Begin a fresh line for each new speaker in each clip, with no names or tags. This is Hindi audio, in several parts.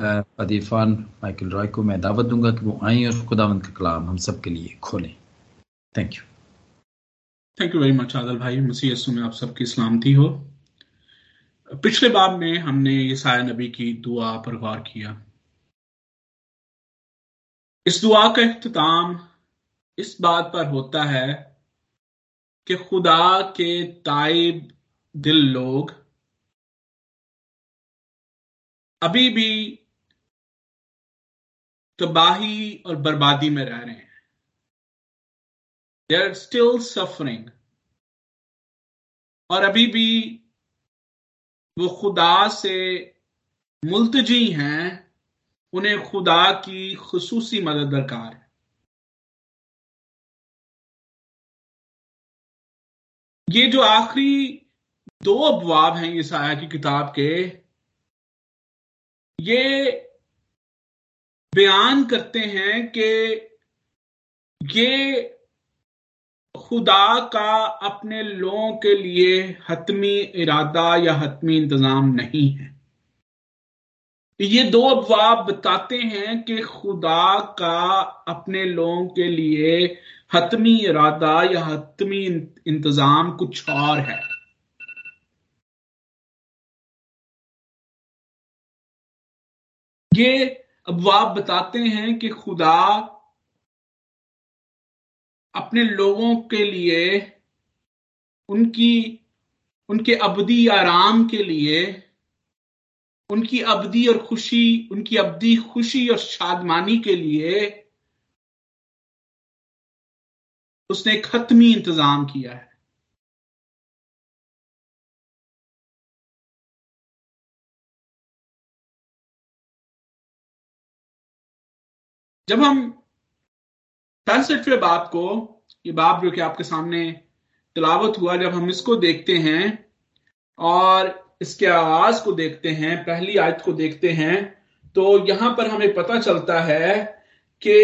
अदीफान माइकल रॉय को मैं दावत दूँगा कि वो आए और खुदावंत का कलाम हम सब के लिए खोलें। Thank you
thank you very much Adal भाई। मसीह में आप सबकी सलामती हो। पिछले बाब में हमने ईसाया नबी की दुआ पर गौर किया। इस दुआ का अख्ताम इस बात पर होता है कि खुदा के ताइब दिल लोग अभी भी तबाही और बर्बादी में रह रहे हैं। दे आर स्टिल सफरिंग और अभी भी वो खुदा से मुलतजी हैं, उन्हें खुदा की खसूसी मदद दरकार है। ये जो आखिरी दो अबवाब हैं ईसाया की किताब के, ये बयान करते हैं कि ये खुदा का अपने लोगों के लिए हतमी इरादा या हतमी इंतज़ाम नहीं है। ये दो अफवाब बताते हैं कि खुदा का अपने लोगों के लिए हतमी इरादा या हतमी इंतज़ाम कुछ और है। ये अफवाब बताते हैं कि खुदा अपने लोगों के लिए, उनकी, उनके अबदी आराम के लिए, उनकी अबदी और खुशी, उनकी अबदी खुशी और शादमानी के लिए उसने खत्मी इंतज़ाम किया है। जब हम पैंसठवें बाप को, ये बाप जो कि आपके सामने तिलावत हुआ, जब हम इसको देखते हैं और इसके आवाज़ को देखते हैं, पहली आयत को देखते हैं तो यहाँ पर हमें पता चलता है कि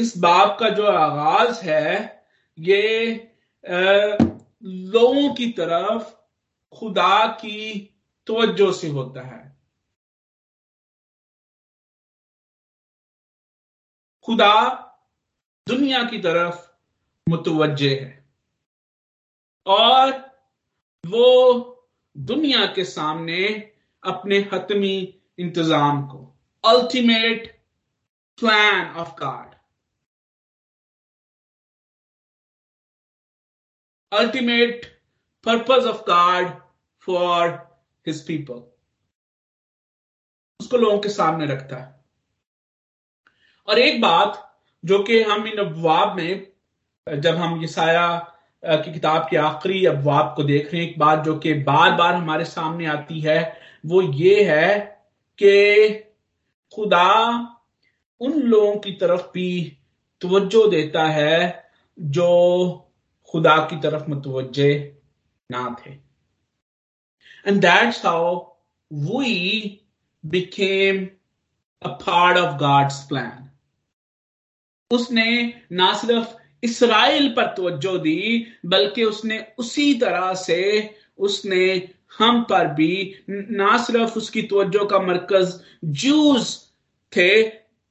इस बाप का जो आगाज़ है, ये लोगों की तरफ़ खुदा की तवज्जो से होता है। खुदा दुनिया की तरफ़ मुतवजे है। और वो दुनिया के सामने अपने हतमी इंतज़ाम को ultimate plan of God ultimate purpose of God for his people उसको लोगों के सामने रखता है। और एक बात जो कि हम इन अबवाब में, जब हम यसाया की किताब के आखिरी अबवाब को देख रहे हैं, एक बात जो कि बार बार हमारे सामने आती है, वो ये है कि खुदा उन लोगों की तरफ़ भी तवज्जो देता है जो खुदा की तरफ़ मुतवजे ना थे। And that's how we became a part of God's plan उसने ना सिर्फ़ इसराइल पर तवज्जो दी, बल्कि उसने उसी तरह से उसने हम पर भी ना सिर्फ़ उसकी तवज्जो का मरकज जूस थे,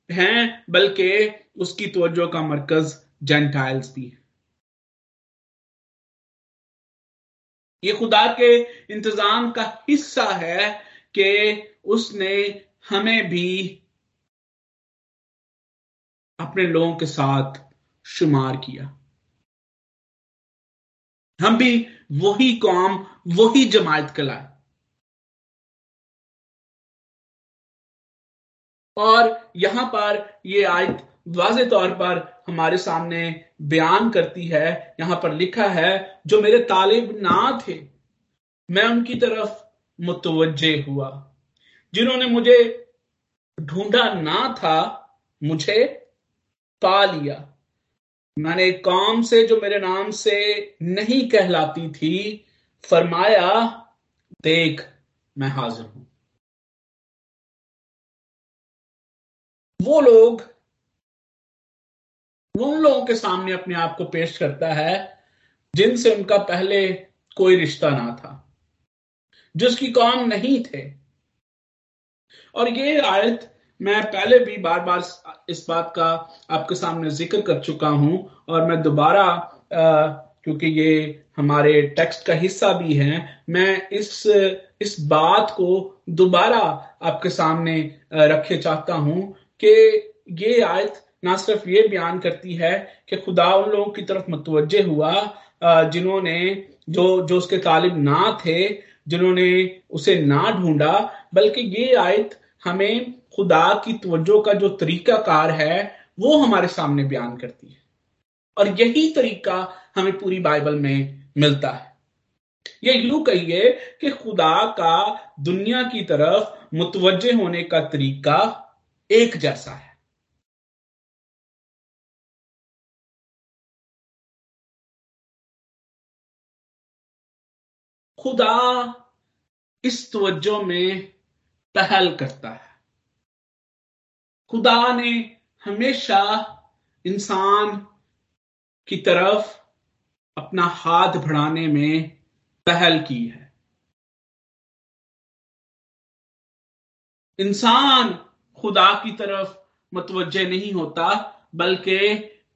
हैं, बल्कि उसकी तवज्जो का मरकज जेंटाइल्स भी है। ये खुदा के इंतज़ाम का हिस्सा है कि उसने हमें भी अपने लोगों के साथ शुमार किया। हम भी वही कौम, वही जमायत कलाए और यहाँ पर ये आयत वाज तौर पर हमारे सामने बयान करती है। यहाँ पर लिखा है, जो मेरे तालिब ना थे, मैं उनकी तरफ़ मुतवजे हुआ। जिन्होंने मुझे ढूंढा ना था, मुझे पा लिया। मैंने कौम से जो मेरे नाम से नहीं कहलाती थी, फरमाया, देख, मैं हाजिर हूँ। वो लोग, उन लोगों के सामने अपने आप को पेश करता है, जिनसे उनका पहले कोई रिश्ता ना था, जिसकी कौम नहीं थे। और ये आयत मैं पहले भी बार बार इस बात का आपके सामने ज़िक्र कर चुका हूँ और मैं दोबारा क्योंकि ये हमारे टेक्स्ट का हिस्सा भी है, मैं इस इस बात को दोबारा आपके सामने रखे चाहता हूँ कि ये आयत ना सिर्फ़ ये बयान करती है कि खुदा उन लोगों की तरफ़ मतवजे हुआ जिन्होंने जो जो उसके तालिब ना थे, जिन्होंने उसे ना ढूंढा, बल्कि ये आयत हमें खुदा की तवज्जो का जो तरीका कार है, वो हमारे सामने बयान करती है। और यही तरीका हमें पूरी बाइबल में मिलता है। ये यूँ कहिए कि खुदा का दुनिया की तरफ़ मुतवजे होने का तरीका एक जैसा है। खुदा इस तवज्जो में पहल करता है। खुदा ने हमेशा इंसान की तरफ़ अपना हाथ बढ़ाने में पहल की है। इंसान खुदा की तरफ़ मतवजे नहीं होता, बल्कि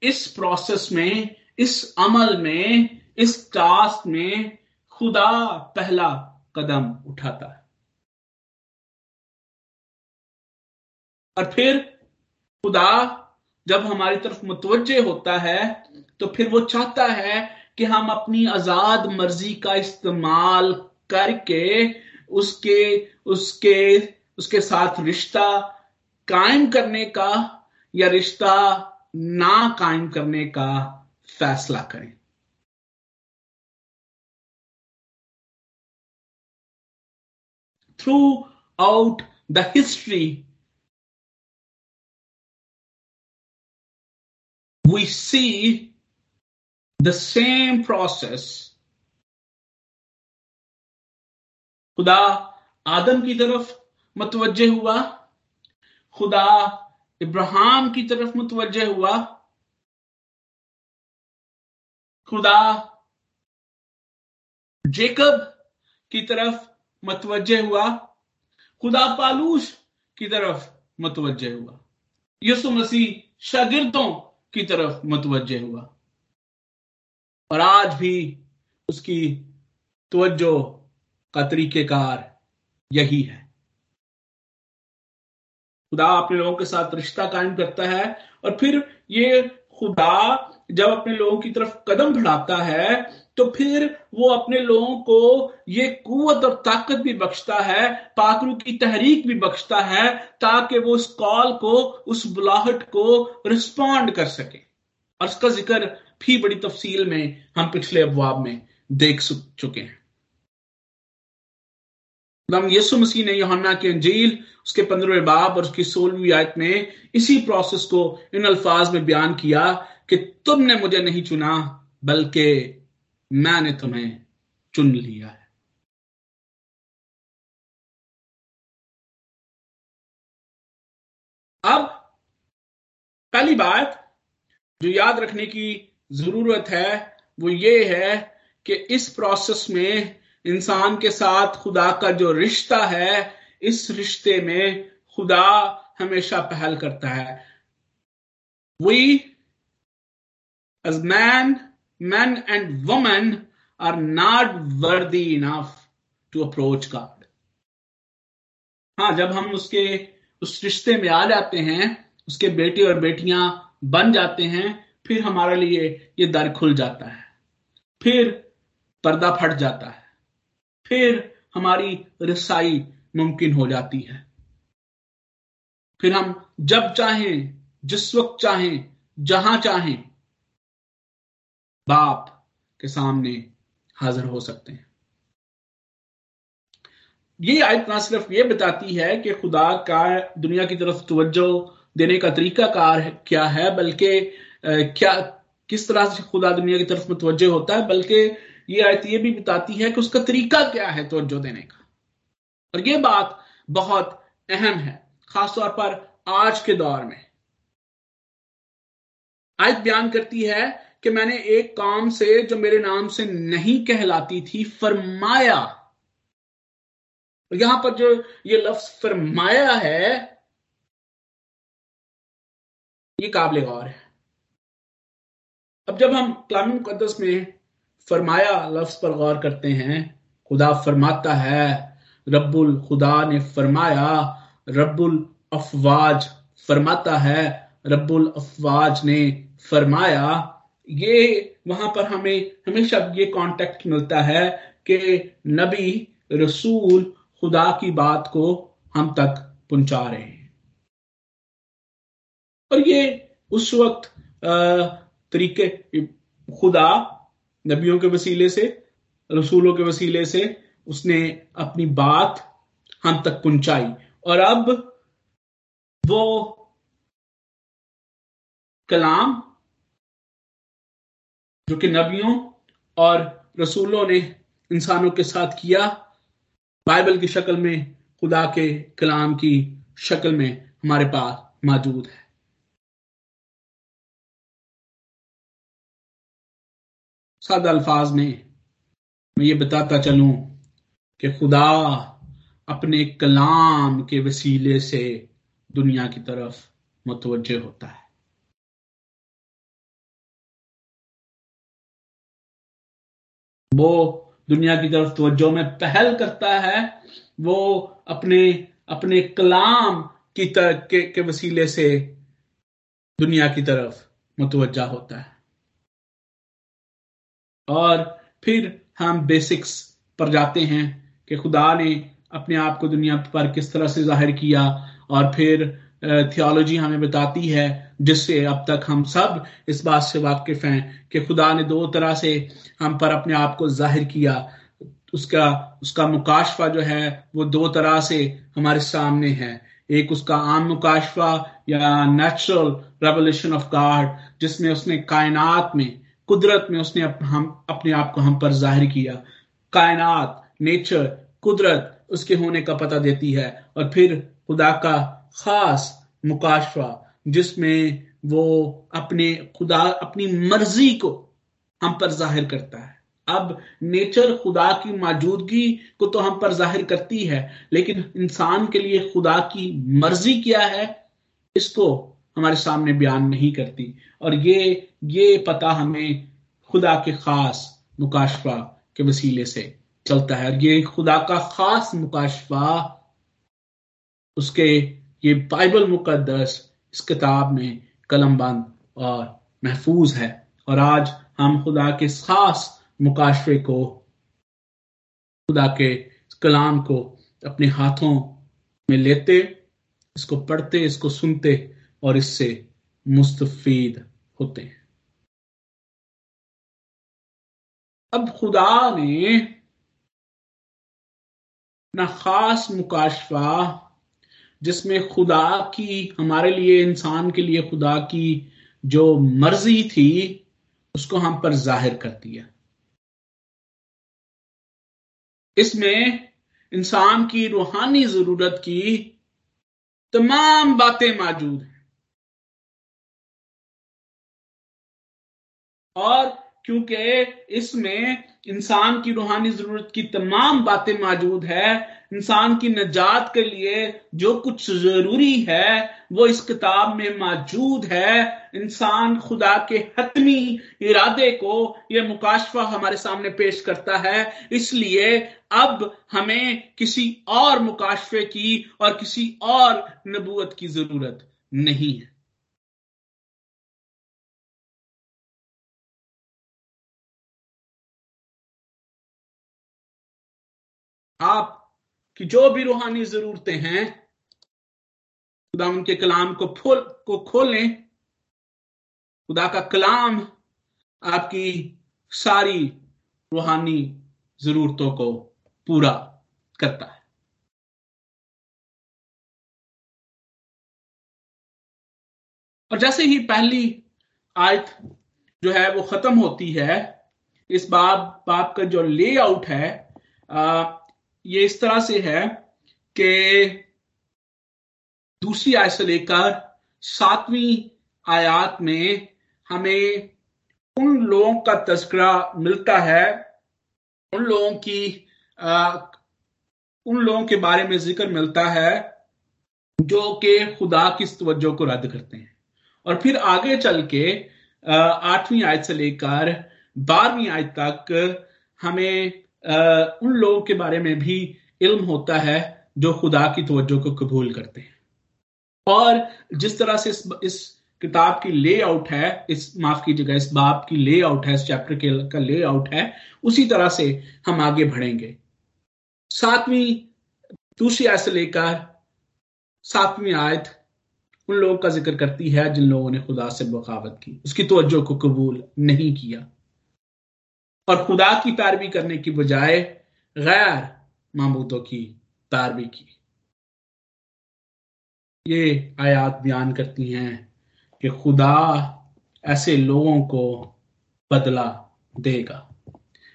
इस प्रोसेस में, इस अमल में, इस टास्क में खुदा पहला कदम उठाता है। और फिर खुदा जब हमारी तरफ़ मुतवजे होता है तो फिर वो चाहता है कि हम अपनी आज़ाद मर्ज़ी का इस्तेमाल करके उसके उसके उसके साथ रिश्ता कायम करने का या रिश्ता ना कायम करने का फैसला करें। Throughout the history we see the same process. खुदा आदम की तरफ़ मुतवजे हुआ, खुदा इब्राहिम की तरफ़ मुतवजे हुआ, खुदा जेकब की तरफ़ मुतवजे हुआ, खुदा पालूस की तरफ़ मुतवजे हुआ। यसु मसीह शागिर्दों की तरफ़ मुतवजे हुआ। और आज भी उसकी तवज्जो का तरीकेकार यही है। खुदा अपने लोगों के साथ रिश्ता कायम करता है और फिर ये खुदा जब अपने लोगों की तरफ़ कदम बढ़ाता है तो फिर वो अपने लोगों को ये कुत और ताकत भी बख्शता है पाकरू की तहरीक भी बख्शता है, ताकि वो उस कॉल को, उस बुलाहट को रिस्पॉन्ड कर सके। और उसका ज़िक्र भी बड़ी तफसील में हम पिछले अफवाब में देख चुके हैं। यसु मसीह ने योहन्ना के अंजील, उसके पंद्रहवें बाब और उसकी सोलहवीं आयत में इसी प्रोसेस को इन अल्फाज में बयान किया कि तुमने मुझे नहीं चुना, बल्कि मैंने तुम्हें चुन लिया है। अब पहली बात जो याद रखने की ज़रूरत है, वो ये है कि इस प्रोसेस में इंसान के साथ खुदा का जो रिश्ता है, इस रिश्ते में खुदा हमेशा पहल करता है। We as man men and women are not worthy enough to approach God. हाँ जब हम उसके, उस रिश्ते में आ जाते हैं, उसके बेटे और बेटियाँ बन जाते हैं, फिर हमारे लिए ये दर खुल जाता है। फिर पर्दा फट जाता है। फिर हमारी रसाई मुमकिन हो जाती है। फिर हम जब चाहें, जिस वक्त चाहें, जहाँ चाहें बाप के सामने हाजिर हो सकते हैं। ये आयत ना सिर्फ़ ये बताती है कि खुदा का दुनिया की तरफ़ तवज्जो देने का तरीका कार क्या है, बल्कि क्या, किस तरह से खुदा दुनिया की तरफ़ मुतवजह होता है, बल्कि ये आयत ये भी बताती है कि उसका तरीका क्या है तवज्जो देने का। और ये बात बहुत अहम है, खासतौर पर आज के दौर में। आयत बयान करती है कि मैंने एक काम से जो मेरे नाम से नहीं कहलाती थी, फरमाया। यहाँ पर जो ये लफ्ज फरमाया है, ये काबिल गौर है। अब जब हम कलाम मुकदस में फरमाया लफ्ज पर गौर करते हैं, खुदा फरमाता है, रब्बुल खुदा ने फरमाया, रब्बुल अफवाज फरमाता है, रब्बुल अफवाज ने फरमाया ये वहाँ पर हमें हमेशा ये कॉन्टेक्ट मिलता है कि नबी रसूल खुदा की बात को हम तक पहुँचा रहे हैं। और ये उस वक्त तरीके, खुदा नबियों के वसीले से, रसूलों के वसीले से उसने अपनी बात हम तक पहुंचाई। और अब वो कलाम जो कि नबियों और रसूलों ने इंसानों के साथ किया, बाइबल की शक्ल में, खुदा के कलाम की शक्ल में हमारे पास मौजूद है। सादा अल्फाज में मैं ये बताता चलूँ कि खुदा अपने कलाम के वसीले से दुनिया की तरफ़ मुतवजह होता है। वो दुनिया की तरफ़ तवज्जो में पहल करता है वो अपने अपने कलाम की तरह के, के वसीले से दुनिया की तरफ़ मुतवजा होता है। और फिर हम बेसिक्स पर जाते हैं कि खुदा ने अपने आप को दुनिया पर किस तरह से ज़ाहिर किया और फिर थियोलॉजी हमें बताती है जिससे अब तक हम सब इस बात से वाकिफ हैं कि खुदा ने दो तरह से हम पर अपने आप को ज़ाहिर किया। उसका उसका मुकाशफा जो है वो दो तरह से हमारे सामने है। एक उसका आम मुकाशफा या नेचुरल रेवोल्यूशन ऑफ़ गॉड जिसमें उसने कायनात में कुदरत में उसने अप, हम अपने आप को हम पर ज़ाहिर किया। कायनात नेचर कुदरत उसके होने का पता देती है। और फिर खुदा का खास मुकाशवा, जिसमें वो अपने खुदा, अपनी मर्ज़ी को हम पर ज़ाहिर करता है। अब नेचर खुदा की मौजूदगी को तो हम पर ज़ाहिर करती है, लेकिन इंसान के लिए खुदा की मर्ज़ी क्या है, इसको हमारे सामने बयान नहीं करती। और ये ये पता हमें खुदा के खास मुकाशफा के वसीले से चलता है। और ये खुदा का खास मुकाशफा उसके ये बाइबल मुकदस इस किताब में कलम बंद और महफूज है। और आज हम खुदा के खास मुकाशफे को, खुदा के कलाम को अपने हाथों में लेते, इसको पढ़ते, इसको सुनते और इससे मुस्तफीद होते हैं। अब खुदा ने ना खास मुकाशफा जिसमें खुदा की, हमारे लिए, इंसान के लिए खुदा की जो मर्ज़ी थी, उसको हम पर ज़ाहिर कर दिया। इसमें इंसान की रूहानी ज़रूरत की तमाम बातें मौजूद हैं। और क्योंकि इसमें इंसान की रूहानी ज़रूरत की तमाम बातें मौजूद है। इंसान की नजात के लिए जो कुछ ज़रूरी है, वो इस किताब में मौजूद है। इंसान खुदा के हतमी इरादे को यह मुकाशफा हमारे सामने पेश करता है। इसलिए अब हमें किसी और मुकाशफे की और किसी और नबूत की ज़रूरत नहीं है। आप की जो भी रूहानी जरूरतें हैं, खुदा उनके कलाम को फुल को खोलें। खुदा का कलाम आपकी सारी रूहानी जरूरतों को पूरा करता है। और जैसे ही पहली आयत जो है वो खत्म होती है, इस बाप बाप का जो लेआउट है ये इस तरह से है कि दूसरी आयत से लेकर सातवीं आयात में हमें उन लोगों का तस्करा मिलता है उन लोगों की आ, उन लोगों के बारे में ज़िक्र मिलता है जो कि खुदा की तवज्जो को रद्द करते हैं। और फिर आगे चल के आठवीं आयत से लेकर बारहवीं आयत तक हमें उन लोगों के बारे में भी इल्म होता है जो खुदा की तवज्जो को कबूल करते हैं। और जिस तरह से इस, इस किताब की लेआउट है इस माफ़ कीजिएगा इस बाप की लेआउट है इस चैप्टर के का लेआउट है उसी तरह से हम आगे बढ़ेंगे। सातवीं दूसरी आयत से लेकर सातवीं आयत उन लोगों का ज़िक्र करती है जिन लोगों ने खुदा से बगावत की। उसकी तवज्जो को कबूल नहीं किया। और खुदा की पैरवी करने की बजाय गैर मामूदों की पैरवी की। ये आयात बयान करती हैं कि खुदा ऐसे लोगों को बदला देगा।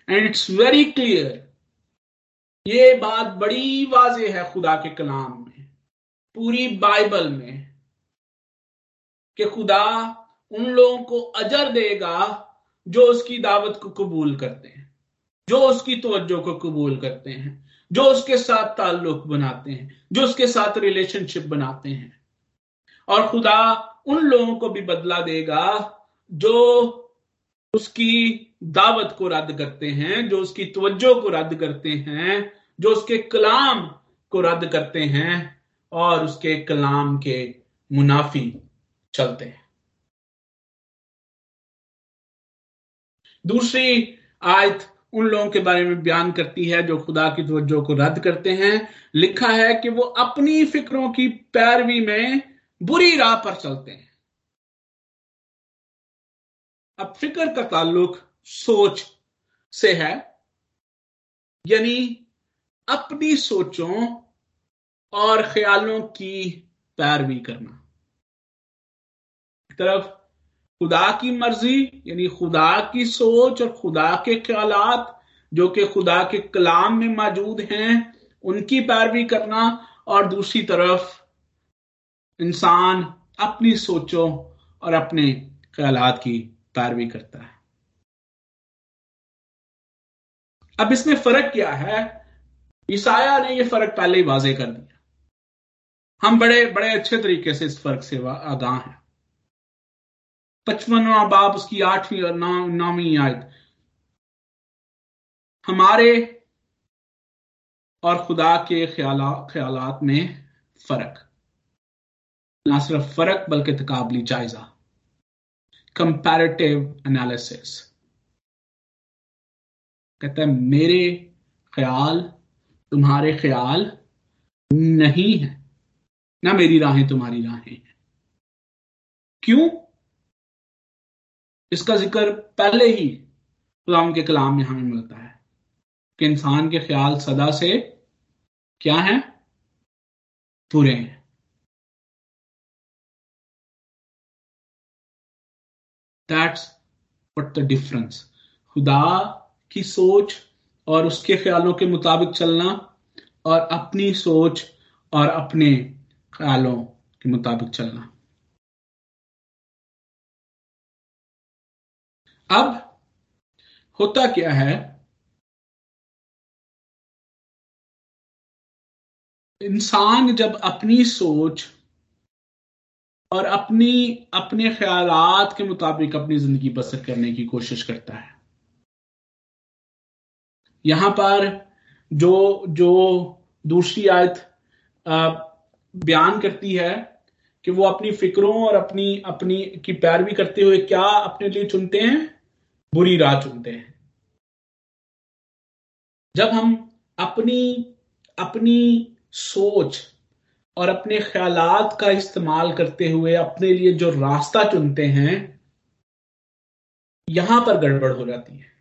एंड इट्स वेरी क्लियर ये बात बड़ी वाजे है खुदा के कलाम में, पूरी बाइबल में, कि खुदा उन लोगों को अजर देगा जो उसकी दावत को कबूल करते हैं, जो उसकी तवज्जो को कबूल करते हैं, जो उसके साथ ताल्लुक बनाते हैं, जो उसके साथ रिलेशनशिप बनाते हैं। और खुदा उन लोगों को भी बदला देगा जो उसकी दावत को रद्द करते हैं, जो उसकी तवज्जो को रद्द करते हैं, जो उसके कलाम को रद्द करते हैं और उसके कलाम के मुनाफी चलते हैं। दूसरी आयत उन लोगों के बारे में बयान करती है जो खुदा की तवज्जो को रद्द करते हैं। लिखा है कि वो अपनी फिक्रों की पैरवी में बुरी राह पर चलते हैं। अब फ़िक्र का ताल्लुक सोच से है। यानी अपनी सोचों और ख्यालों की पैरवी करना। तरफ़ खुदा की मर्ज़ी, यानी खुदा की सोच और खुदा के ख्यालात, जो कि खुदा के कलाम में मौजूद हैं, उनकी पैरवी करना और दूसरी तरफ़ इंसान अपनी सोचों और अपने ख्यालात की पैरवी करता है। अब इसमें फ़र्क क्या है? ईसाया ने यह फ़र्क पहले ही वाजे कर दिया। हम बड़े बड़े अच्छे तरीके से इस फ़र्क से आगाह हैं। पचपनवा बाप उसकी आठवीं और नौ, नौवीं आयत। हमारे और खुदा के ख्याल, ख्यालात में फ़र्क। ना सिर्फ़ फ़र्क, बल्कि तकाबली जायजा। कंपैरेटिव एनालिसिस कहता है, मेरे ख्याल, तुम्हारे ख्याल नहीं है। ना मेरी राहें, तुम्हारी राहें हैं। क्यों? इसका ज़िक्र पहले ही खुदाम के कलाम में हमें मिलता है कि इंसान के ख्याल सदा से क्या है? बुरे हैं। दैट्स वट द डिफरेंस खुदा की सोच और उसके ख्यालों के मुताबिक चलना और अपनी सोच और अपने ख्यालों के मुताबिक चलना। अब होता क्या है? इंसान जब अपनी सोच और अपनी, अपने ख्यालात के मुताबिक अपनी ज़िंदगी बसर करने की कोशिश करता है। यहाँ पर जो जो दूसरी आयत बयान करती है कि वो अपनी फिक्रों और अपनी अपनी, की पैरवी करते हुए क्या अपने लिए चुनते हैं? बुरी राह चुनते हैं। जब हम अपनी अपनी सोच और अपने ख्यालात का इस्तेमाल करते हुए अपने लिए जो रास्ता चुनते हैं, यहाँ पर गड़बड़ हो जाती है।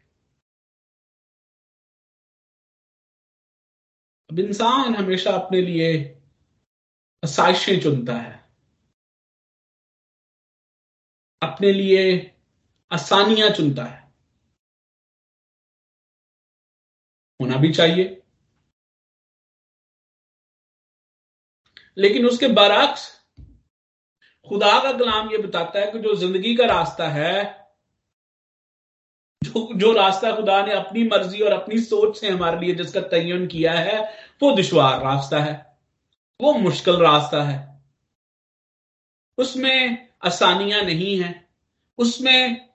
अब इंसान हमेशा अपने लिए आसाइशें चुनता है। अपने लिए आसानियाँ चुनता है। होना भी चाहिए। लेकिन उसके बरक्स खुदा का कलाम ये बताता है कि जो ज़िंदगी का रास्ता है, जो जो रास्ता खुदा ने अपनी मर्ज़ी और अपनी सोच से हमारे लिए जिसका तयन किया है, वो दुशवार रास्ता है, वो मुश्किल रास्ता है। उसमें आसानियाँ नहीं है, उसमें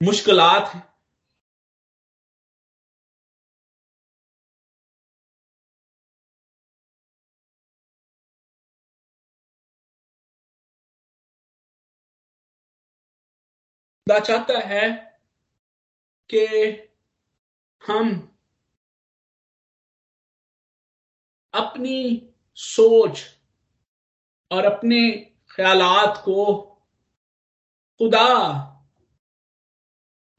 मुश्किलात हैं। खुदा चाहता है कि हम अपनी सोच और अपने ख्यालात को खुदा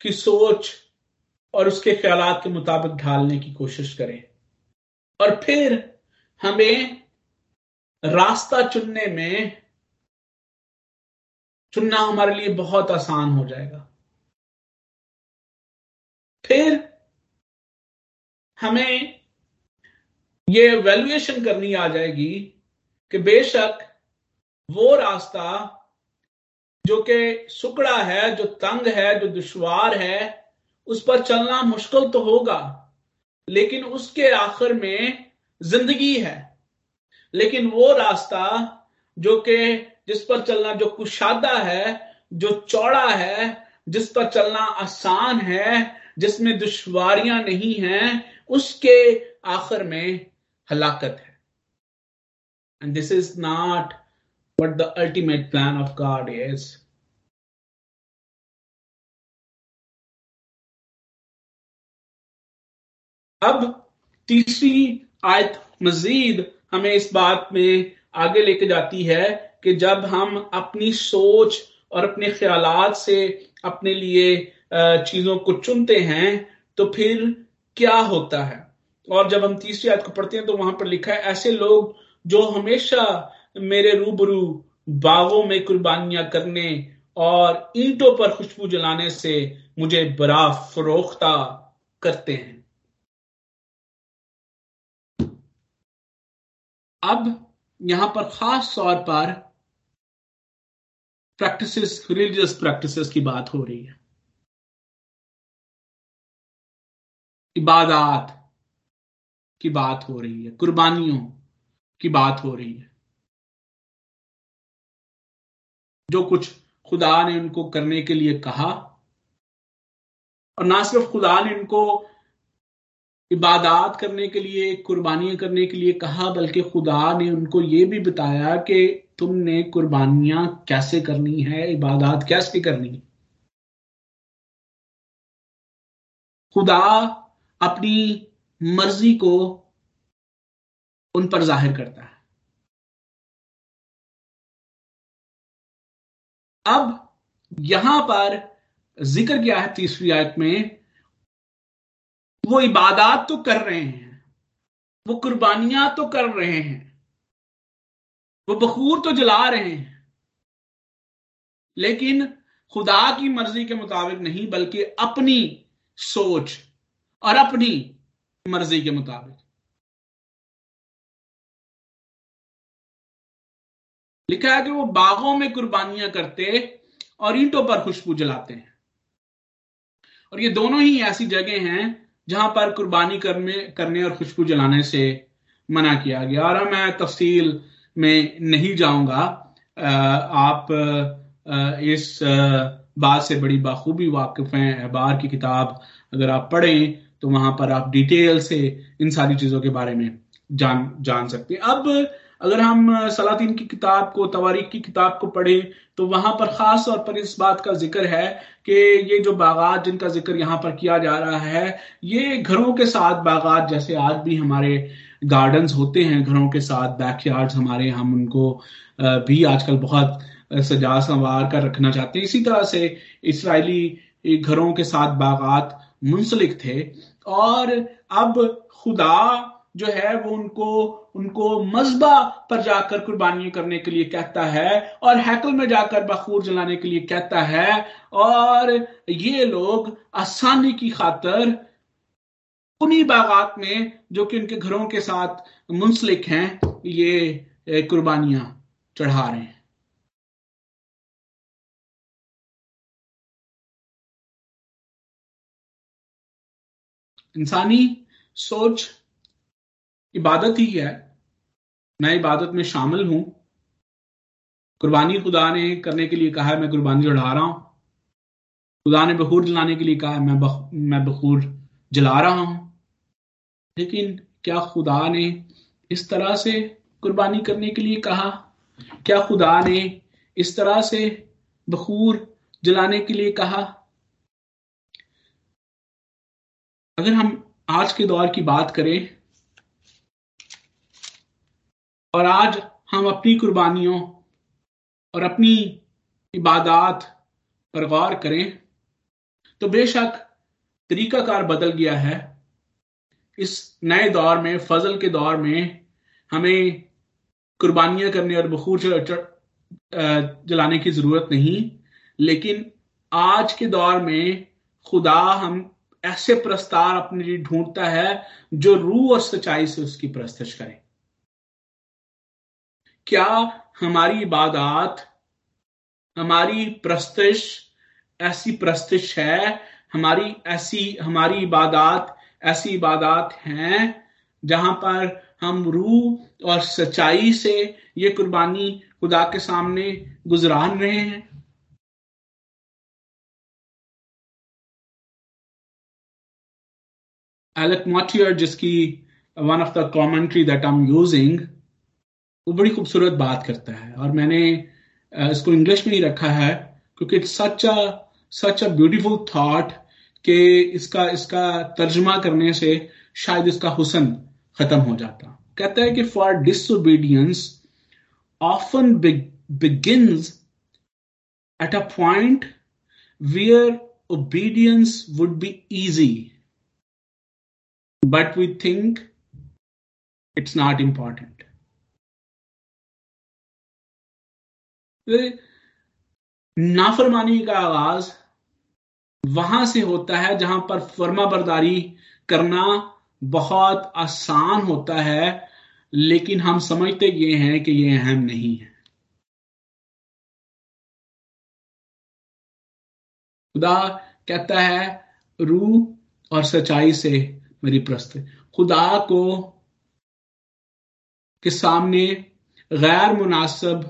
की सोच और उसके ख्यालात के मुताबिक ढालने की कोशिश करें। और फिर हमें रास्ता चुनने में चुनना हमारे लिए बहुत आसान हो जाएगा। फिर हमें ये वैल्यूएशन करनी आ जाएगी कि बेशक वो रास्ता जो कि सुकड़ा है, जो तंग है, जो दुश्वार है, उस पर चलना मुश्किल तो होगा, लेकिन उसके आखिर में ज़िंदगी है। लेकिन वो रास्ता जो कि जिस पर चलना जो कुशादा है, जो चौड़ा है, जिस पर चलना आसान है, जिसमें दुश्वारियाँ नहीं हैं, उसके आखिर में हलाकत है and this is not what the ultimate plan of God is. अब तीसरी आयत मजीद हमें इस बात में आगे लेके जाती है कि जब हम अपनी सोच और अपने ख्याल से अपने लिए चीज़ों को चुनते हैं तो फिर क्या होता है? और जब हम तीसरी आयत को पढ़ते हैं तो वहाँ पर लिखा है, ऐसे लोग जो हमेशा मेरे रूबरू बागों में कुर्बानियाँ करने और ईंटों पर खुशबू जलाने से मुझे बड़ा फरोख्ता करते हैं। अब यहाँ पर खास तौर पर प्रैक्टिसेस रिलीजियस प्रैक्टिसेस की बात हो रही है। इबादत की बात हो रही है। कुर्बानियों की बात हो रही है। जो कुछ खुदा ने उनको करने के लिए कहा, और ना सिर्फ़ खुदा ने उनको इबादत करने के लिए, कुर्बानियाँ करने के लिए कहा, बल्कि खुदा ने उनको ये भी बताया कि तुमने कुर्बानियाँ कैसे करनी है, इबादत कैसे करनी है? खुदा अपनी मर्ज़ी को उन पर ज़ाहिर करता है। अब यहाँ पर ज़िक्र किया है तीसरी आयत में, वो इबादत तो कर रहे हैं, वो कुर्बानियाँ तो कर रहे हैं वो बखूर तो जला रहे हैं। लेकिन खुदा की मर्ज़ी के मुताबिक नहीं, बल्कि अपनी सोच और अपनी मर्ज़ी के मुताबिक। लिखा है कि वो बागों में कुर्बानियाँ करते और ईंटों पर खुशबू जलाते हैं। और ये दोनों ही ऐसी जगह हैं जहाँ पर कुर्बानी करने करने और खुशबू जलाने से मना किया गया। और मैं तफसील में नहीं जाऊँगा आप इस बात से बड़ी बाखूबी वाकिफ हैं। अहबार की किताब अगर आप पढ़ें तो वहाँ पर आप डिटेल से इन सारी चीज़ों के बारे में जान जान सकते हैं। अब अगर हम सलातीन की किताब को, तवारीख की किताब को पढ़ें तो वहाँ पर खास तौर पर इस बात का ज़िक्र है कि ये जो बागात जिनका ज़िक्र यहाँ पर किया जा रहा है, ये घरों के साथ बागात जैसे आज भी हमारे गार्डन्स होते हैं घरों के साथ बैकयार्ड्स हमारे, हम उनको भी आजकल बहुत सजा संवार कर रखना चाहते हैं। इसी तरह से इसराइली घरों के साथ बागात मुंसलिक थे और अब खुदा जो है वो उनको उनको मजबा पर जाकर कुर्बानियाँ करने के लिए कहता है और हैकल में जाकर बखूर जलाने के लिए कहता है और ये लोग आसानी की खातर उन्हीं बागात में जो कि उनके घरों के साथ मुंसलिक हैं ये कुर्बानियाँ चढ़ा रहे हैं। इंसानी सोच इबादत ही है। मैं इबादत में शामिल हूँ। कुर्बानी खुदा ने करने के लिए कहा है मैं कुर्बानी चढ़ा रहा हूँ। खुदा ने बखूर जलाने के लिए कहा है मैं बख, मैं बखूर जला रहा हूँ। लेकिन क्या खुदा ने इस तरह से कुर्बानी करने के लिए कहा? क्या खुदा ने इस तरह से बखूर जलाने के लिए कहा? अगर हम आज के दौर की बात करें, और आज हम अपनी कुर्बानियों और अपनी इबादत पर गौर करें तो बेशक तरीकाकार बदल गया है। इस नए दौर में, फजल के दौर में हमें कुर्बानियाँ करने और बखूर जलाने की ज़रूरत नहीं। लेकिन आज के दौर में खुदा हम ऐसे प्रस्तार अपने लिए ढूंढता है जो रूह और सच्चाई से उसकी प्रस्तश करें। क्या हमारी इबादत, हमारी प्रस्तिश ऐसी प्रस्तिश है, हमारी ऐसी, हमारी इबादत ऐसी इबादत हैं जहाँ पर हम रूह और सच्चाई से ये कुर्बानी खुदा के सामने गुजरान रहे हैं। एलेक मॉटियर, जिसकी one of the commentary that I am using वो बड़ी खूबसूरत बात करता है और मैंने इसको इंग्लिश में ही रखा है, क्योंकि it's such a such a beautiful thought कि इसका इसका तर्जमा करने से शायद इसका हुसन खत्म हो जाता। कहता है कि for disobedience often begins at a point where obedience would be easy. But we think it's not important. नाफरमानी का आगाज़ वहाँ से होता है जहाँ पर फर्मा बरदारी करना बहुत आसान होता है, लेकिन हम समझते ये हैं कि ये अहम नहीं है। खुदा कहता है, रूह और सच्चाई से मेरी प्रस्त। खुदा को के सामने गैर मुनासिब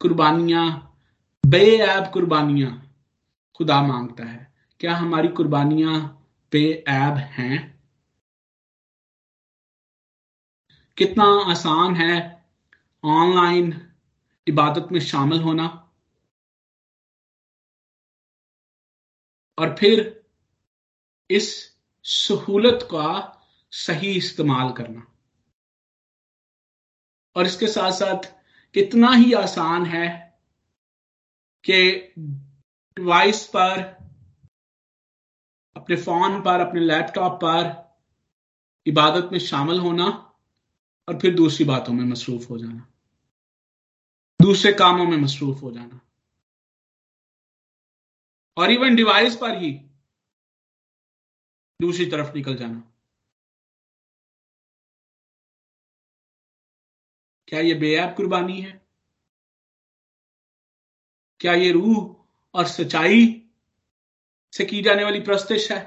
कुर्बानियाँ, बेऐब कुर्बानियाँ खुदा माँगता है। क्या हमारी कुर्बानियाँ बेऐब हैं? कितना आसान है ऑनलाइन इबादत में शामिल होना। और फिर इस सहूलत का सही इस्तेमाल करना। और इसके साथ साथ कितना ही आसान है कि डिवाइस पर अपने फ़ोन पर, अपने लैपटॉप पर इबादत में शामिल होना और फिर दूसरी बातों में मसरूफ हो जाना। दूसरे कामों में मसरूफ हो जाना। और इवन डिवाइस पर ही दूसरी तरफ़ निकल जाना। क्या ये बेयाब कुर्बानी है? क्या ये रूह और सच्चाई से की जाने वाली प्रस्तिश है।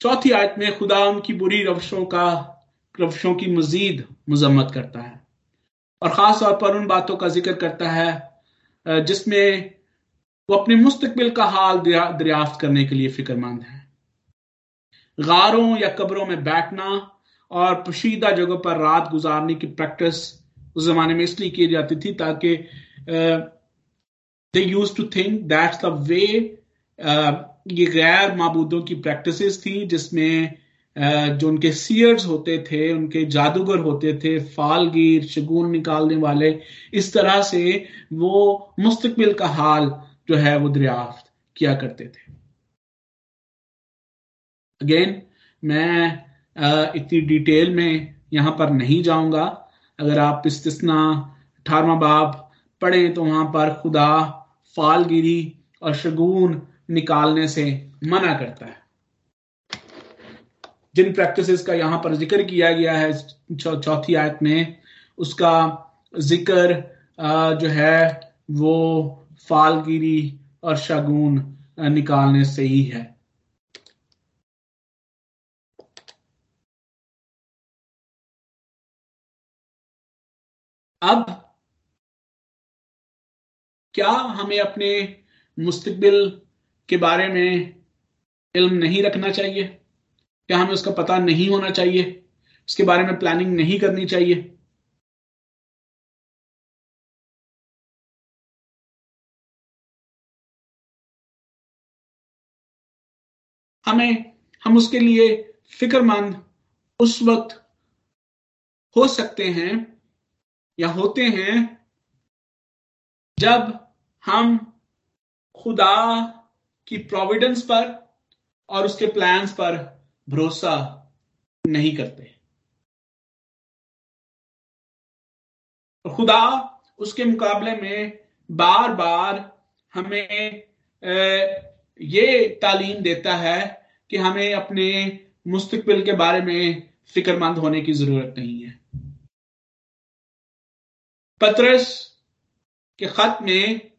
चौथी आयत में खुदा उनकी बुरी रवशों का, रवशों की मजीद मजम्मत करता है और खास तौर पर उन बातों का ज़िक्र करता है जिसमें वो अपने मुस्तकबिल का हाल दरियाफ्त करने के लिए फिक्रमंद है। गारों या कब्रों में बैठना और पोशीदा जगहों पर रात गुजारने की प्रैक्टिस उस जमाने में इसलिए की जाती थी ताकि they use to think that's the way ये गैर मबूदों की प्रैक्टिसेस थी जिसमें uh, जो उनके सीयर्स होते थे उनके जादूगर होते थे फालगीर शगुन निकालने वाले इस तरह से वो मुस्तकबिल का हाल जो है वो दरियाफ्त किया करते थे। अगेन मैं इतनी डिटेल में यहाँ पर नहीं जाऊँगा। अगर आप इस्तना अठारवा बाब पढ़ें तो वहाँ पर खुदा फालगिरी और शगुन निकालने से मना करता है। जिन प्रैक्टिसेस का यहाँ पर ज़िक्र किया गया है चौथी आयत में, उसका ज़िक्र जो है, वो फालगिरी और शगुन निकालने से ही है। अब क्या हमें अपने मुस्तबिल के बारे में इल्म नहीं रखना चाहिए? क्या हमें उसका पता नहीं होना चाहिए? उसके बारे में प्लानिंग नहीं करनी चाहिए? हमें, हम उसके लिए फिक्रमंद उस वक्त हो सकते हैं या होते हैं जब हम खुदा की प्रोविडेंस पर और उसके प्लान्स पर भरोसा नहीं करते। खुदा उसके मुकाबले में बार बार हमें ये तालीम देता है कि हमें अपने मुस्तकबिल के बारे में फिक्रमंद होने की ज़रूरत नहीं है। पत्रस के खत में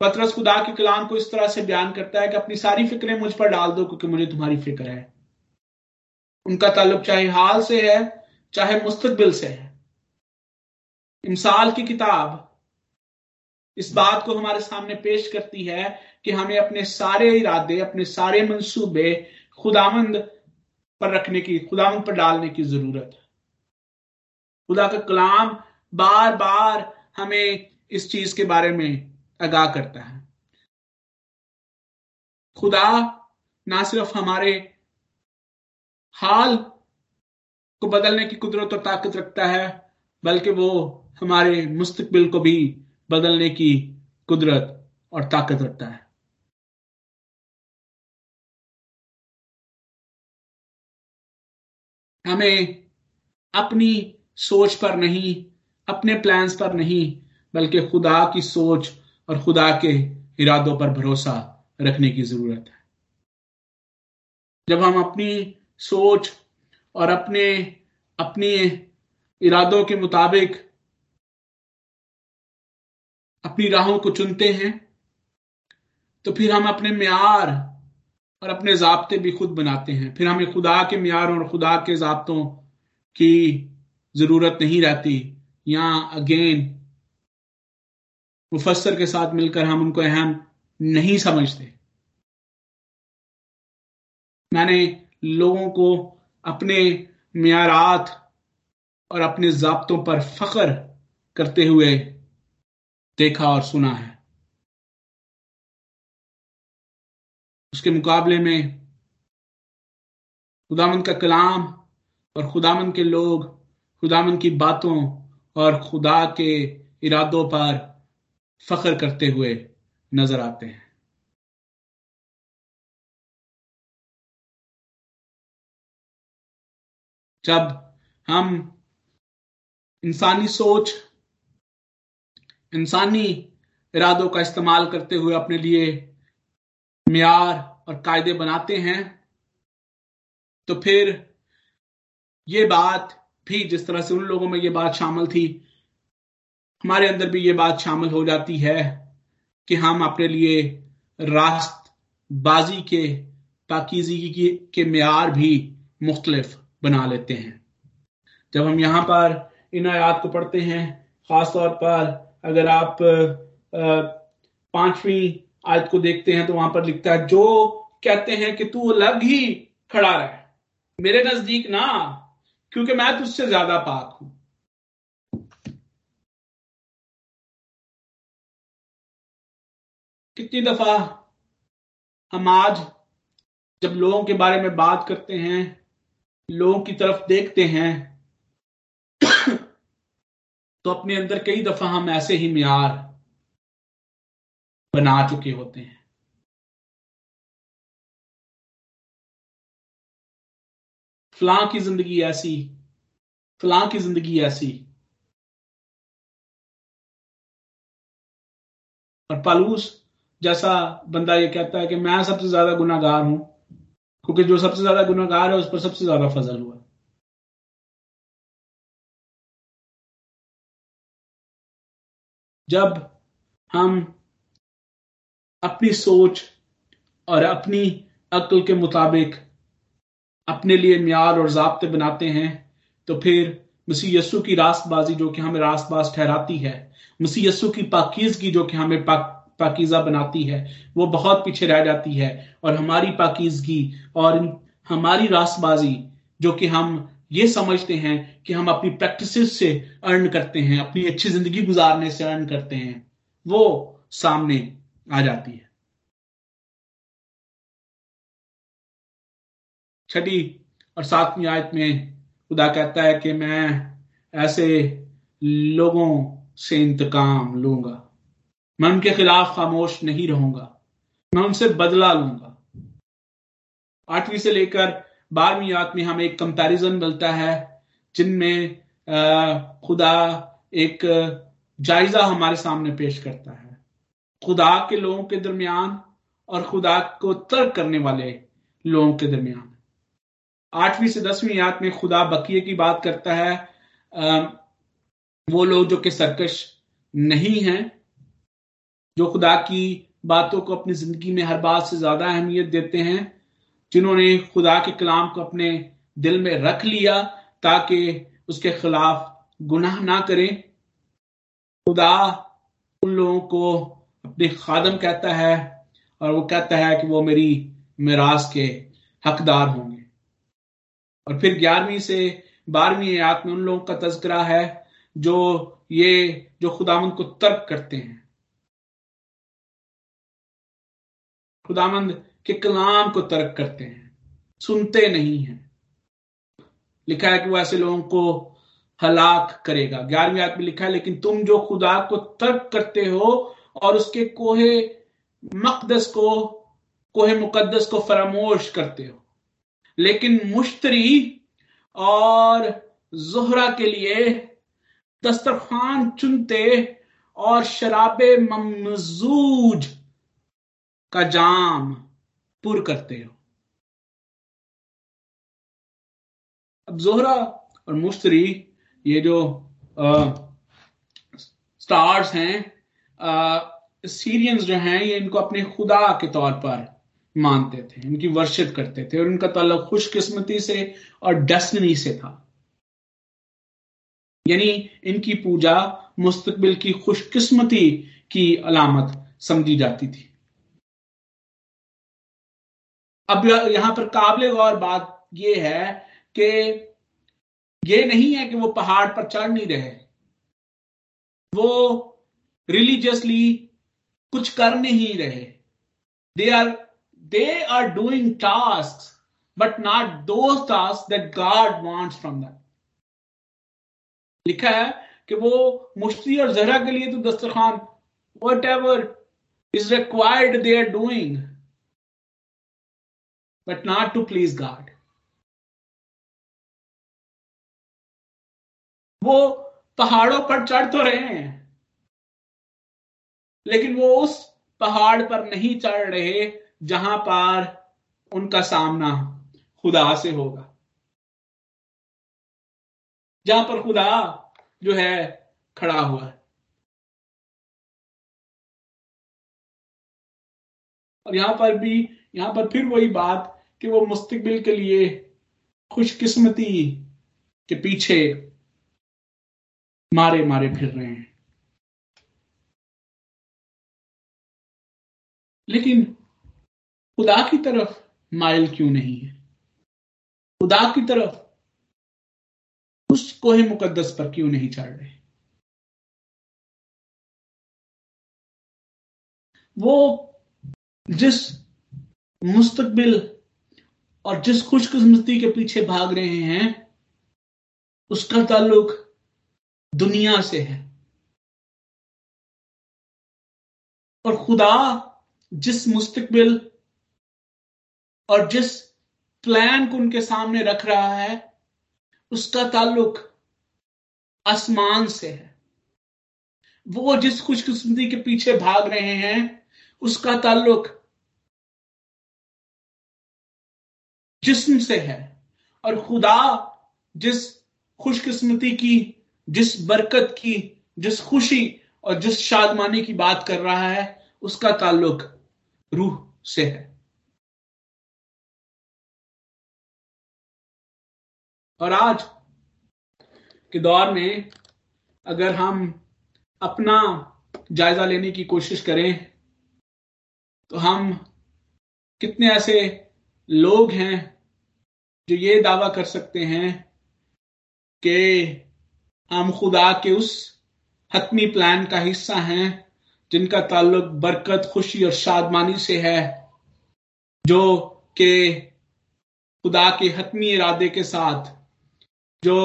पत्रस खुदा के कलाम को इस तरह से बयान करता है कि अपनी सारी फिक्रें मुझ पर डाल दो, क्योंकि मुझे तुम्हारी फ़िक्र है। उनका ताल्लुक चाहे हाल से है, चाहे मुस्तकबिल से है। इमसाल की किताब इस बात को हमारे सामने पेश करती है कि हमें अपने सारे इरादे, अपने सारे मंसूबे खुदामंद पर रखने की, खुदामंद पर डालने की ज़रूरत है। खुदा का कलाम बार बार हमें इस चीज़ के बारे में आगाह करता है। खुदा ना सिर्फ़ हमारे हाल को बदलने की कुदरत और ताकत रखता है, बल्कि वो हमारे मुस्तकबिल को भी बदलने की कुदरत और ताकत रखता है। हमें अपनी सोच पर नहीं, अपने प्लान्स पर नहीं, बल्कि खुदा की सोच और खुदा के इरादों पर भरोसा रखने की ज़रूरत है। जब हम अपनी सोच और अपने अपने इरादों के मुताबिक अपनी राहों को चुनते हैं तो फिर हम अपने म्यार और अपने जबते भी खुद बनाते हैं। फिर हमें खुदा के म्यार और खुदा के जबतों की ज़रूरत नहीं रहती। या अगेन मुफसर के साथ मिलकर हम उनको अहम नहीं समझते। मैंने लोगों को अपने म्यारात और अपने जबतों पर फख्र करते हुए देखा और सुना है। उसके मुकाबले में खुदामंद का कलाम और खुदामंद के लोग, खुदामंद की बातों और खुदा के इरादों पर फख्र करते हुए नज़र आते हैं। जब हम इंसानी सोच, इंसानी इरादों का इस्तेमाल करते हुए अपने लिए म्यार और कायदे बनाते हैं तो फिर ये बात भी जिस तरह से उन लोगों में ये बात शामिल थी हमारे अंदर भी ये बात शामिल हो जाती है कि हम अपने लिए रास्त बाजी के पाकिजगी के, के मैार भी मुख्तलिफ़ बना लेते हैं। जब हम यहाँ पर इन आयात को पढ़ते हैं खास तौर पर अगर आप पांचवी आयत को देखते हैं तो वहाँ पर लिखता है जो कहते हैं कि तू अलग ही खड़ा रहे मेरे नज़दीक ना क्योंकि मैं तुझसे ज़्यादा पाक हूँ। कितनी दफ़ा हम आज जब लोगों के बारे में बात करते हैं, लोगों की तरफ़ देखते हैं तो अपने अंदर कई दफ़ा हम ऐसे ही म्यार बना चुके होते हैं। फलां की ज़िंदगी ऐसी, फलां की ज़िंदगी ऐसी। और पालूस जैसा बंदा ये कहता है कि मैं सबसे ज़्यादा गुनागार हूँ, क्योंकि जो सबसे ज़्यादा गुनागार है उस पर सबसे ज़्यादा फजल हुआ। जब हम अपनी सोच और अपनी अक्ल के मुताबिक अपने लिए म्यार और जबते बनाते हैं तो फिर मसीह यस्सु की रास्तबाजी जो कि हमें रास्तबाज ठहराती है, मसीह यस्सु की पाकिजगी जो कि हमें पाक पाकिजा बनाती है, वो बहुत पीछे रह जाती है और हमारी पाकिजगी और हमारी रासबाजी, जो कि हम ये समझते हैं कि हम अपनी प्रैक्टिस से अर्न करते हैं, अपनी अच्छी ज़िंदगी गुजारने से अर्न करते हैं, वो सामने आ जाती है। छठी और सातवीं आयत में खुदा कहता है कि मैं ऐसे लोगों से इंतकाम लूँगा। मैं उनके खिलाफ खामोश नहीं रहूँगा। मैं उनसे बदला लूँगा। आठवीं से लेकर बारहवीं आयत में हमें एक कंपैरिजन मिलता है, जिनमें खुदा एक जायजा हमारे सामने पेश करता है। खुदा के लोगों के दरमियान और खुदा को तर्क करने वाले लोगों के दरमियान। आठवीं से दसवीं याद में खुदा बकिए की बात करता है वो लोग जो कि सरकश नहीं हैं जो खुदा की बातों को अपनी ज़िंदगी में हर बात से ज़्यादा अहमियत देते हैं, जिन्होंने खुदा के कलाम को अपने दिल में रख लिया ताकि उसके खिलाफ गुनाह ना करें। खुदा उन लोगों को अपने खादम कहता है और वो कहता है कि वो मेरी मिराज के हकदार होंगे। और फिर ग्यारहवीं से बारहवीं आयात में उन लोगों का तस्करा है जो ये, जो खुदामंद को तर्क करते हैं। खुदामंद के कलाम को तर्क करते हैं, सुनते नहीं हैं। लिखा है कि वो ऐसे लोगों को हलाक करेगा। ग्यारहवीं आयत में लिखा है, लेकिन तुम जो खुदा को तर्क करते हो और उसके कोहे मकदस को, कोहे मुकद्दस को फरामोश करते हो, लेकिन मुश्तरी और जोहरा के लिए दस्तरखान चुनते और शराब ममजूज का जाम पुर करते हो। अब जोहरा और मुश्तरी ये जो आ, स्टार्स हैं सीरियंस जो हैं ये इनको अपने खुदा के तौर पर मानते थे इनकी वर्शिप करते थे और इनका ताल्लुक खुशकिस्मती से और डेस्टनी से था। यानी इनकी पूजा मुस्तकबिल की खुशकिस्मती की अलामत समझी जाती थी। अब यहाँ पर काबिल गौर बात यह है कि ये नहीं है कि वो पहाड़ पर चढ़ नहीं रहे। वो रिलीजियसली कुछ कर नहीं रहे। They are they are doing tasks, but not those tasks that God wants from them. लिखा है कि वो मुश्ती और जहरा के लिए तो दस्तरखान whatever is required they are doing but not to please God वो पहाड़ों पर चढ़ तो रहे हैं, लेकिन वो उस पहाड़ पर नहीं चढ़ रहे जहाँ पर उनका सामना खुदा से होगा। जहाँ पर खुदा जो है खड़ा हुआ है। और यहाँ पर भी, यहाँ पर फिर वही बात कि वो मुस्तकबिल के लिए खुशकिस्मती के पीछे मारे मारे फिर रहे हैं। लेकिन खुदा की तरफ़ माइल क्यों नहीं है? खुदा की तरफ़ उस कोहे मुकद्दस पर क्यों नहीं चढ़ रहे? वो जिस मुस्तकबिल और जिस खुशकिस्मती के पीछे भाग रहे हैं, उसका ताल्लुक दुनिया से है। और खुदा जिस मुस्तकबिल और जिस प्लान को उनके सामने रख रहा है, उसका ताल्लुक आसमान से है। वो जिस खुशकिस्मती के पीछे भाग रहे हैं, उसका ताल्लुक जिस्म से है। और खुदा जिस खुशकिस्मती की, जिस बरकत की, जिस खुशी और जिस शादमानी की बात कर रहा है, उसका ताल्लुक रूह से है। और आज के दौर में अगर हम अपना जायजा लेने की कोशिश करें तो हम कितने ऐसे लोग हैं जो ये दावा कर सकते हैं कि हम खुदा के उस हतमी प्लान का हिस्सा हैं, जिनका ताल्लुक बरकत, खुशी और शादमानी से है, जो कि खुदा के हतमी इरादे के साथ, जो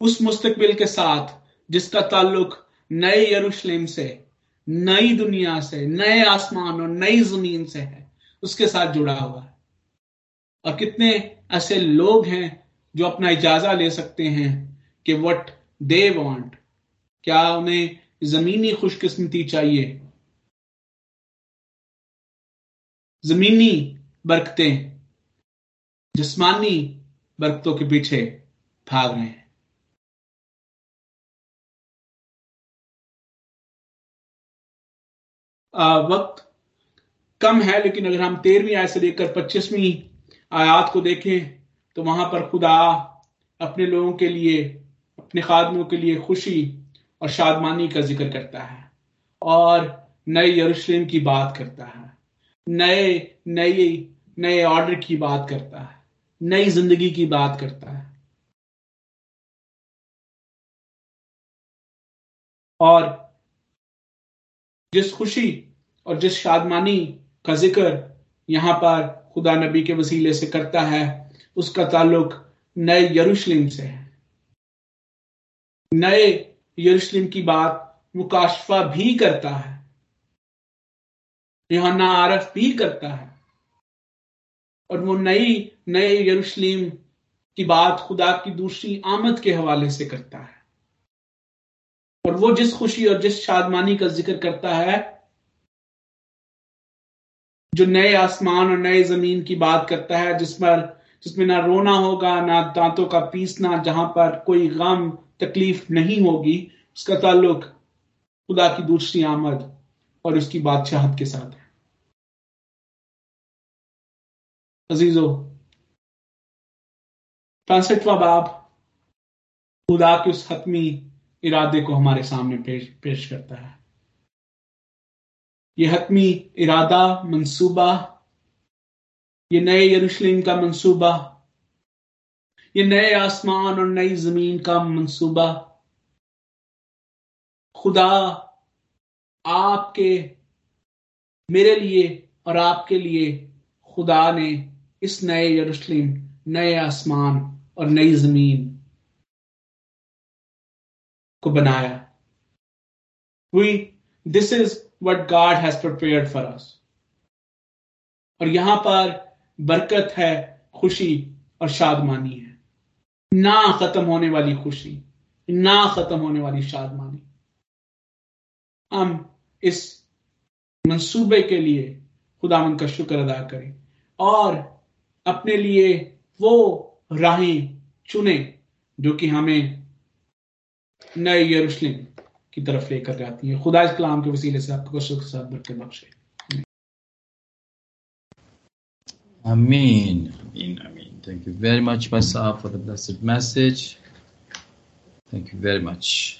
उस मुस्तकबिल के साथ, जिसका ताल्लुक नए यरूशलेम से, नई दुनिया से, नए आसमान और नई ज़मीन से है, उसके साथ जुड़ा हुआ है। और कितने ऐसे लोग हैं जो अपना इजाजा ले सकते हैं कि वट दे वांट क्या उन्हें जमीनी खुशकिस्मती चाहिए? जमीनी बरकतें जिस्मानी बरकतों के पीछे भाग रहे हैं। आ, वक्त कम है लेकिन अगर हम तेरहवीं आय से लेकर पच्चीसवीं आयात को देखें तो वहाँ पर खुदा अपने लोगों के लिए, अपने खादमों के लिए खुशी और शादमानी का ज़िक्र करता है और नए यरूशलेम की बात करता है। नए नए नए ऑर्डर की बात करता है, नई ज़िंदगी की बात करता है। और जिस खुशी और जिस शादमानी का ज़िक्र यहाँ पर खुदा नबी के वसीले से करता है, उसका ताल्लुक नए यरूशलेम से है। नए यरूशलेम की बात मुकाशफा भी करता है यहाँ आरफ भी करता है, और वो नई, नए यरूशलेम की बात खुदा की दूसरी आमद के हवाले से करता है। और वो जिस खुशी और जिस शादमानी का ज़िक्र करता है जो नए आसमान और नए ज़मीन की बात करता है, जिस पर जिसमें ना रोना होगा, ना दांतों का पीसना, जहाँ पर कोई गम, तकलीफ़ नहीं होगी, उसका ताल्लुक खुदा की दूसरी आमद और उसकी बादशाहत के साथ है। अजीजो, पैंसठवा बाब, खुदा के उस हतमी इरादे को हमारे सामने पेश पेश करता है। ये हतमी इरादा, मंसूबा, ये नए यरूशलेम का मंसूबा, ये नए आसमान और नई ज़मीन का मंसूबा। खुदा आपके, मेरे लिए और आपके लिए खुदा ने इस नए यरूशलेम, नए आसमान और नई ज़मीन को बनाया। We this is what God has prepared for us और यहाँ पर बरकत है, खुशी और शादमानी है। ना खत्म होने वाली खुशी, ना खत्म होने वाली शादमानी। हम इस मंसूबे के लिए खुदावन का शुक्र अदा करें और अपने लिए वो राहें चुने जो कि हमें नए यरूशलेम की तरफ़ लेकर जाती है खुदा इस कलाम के वसीले से आपको शुक्र साथ बरकत बख्शे
Amen. Amen. Amen. Thank you very much, Pastor, for the blessed message. Thank you very much.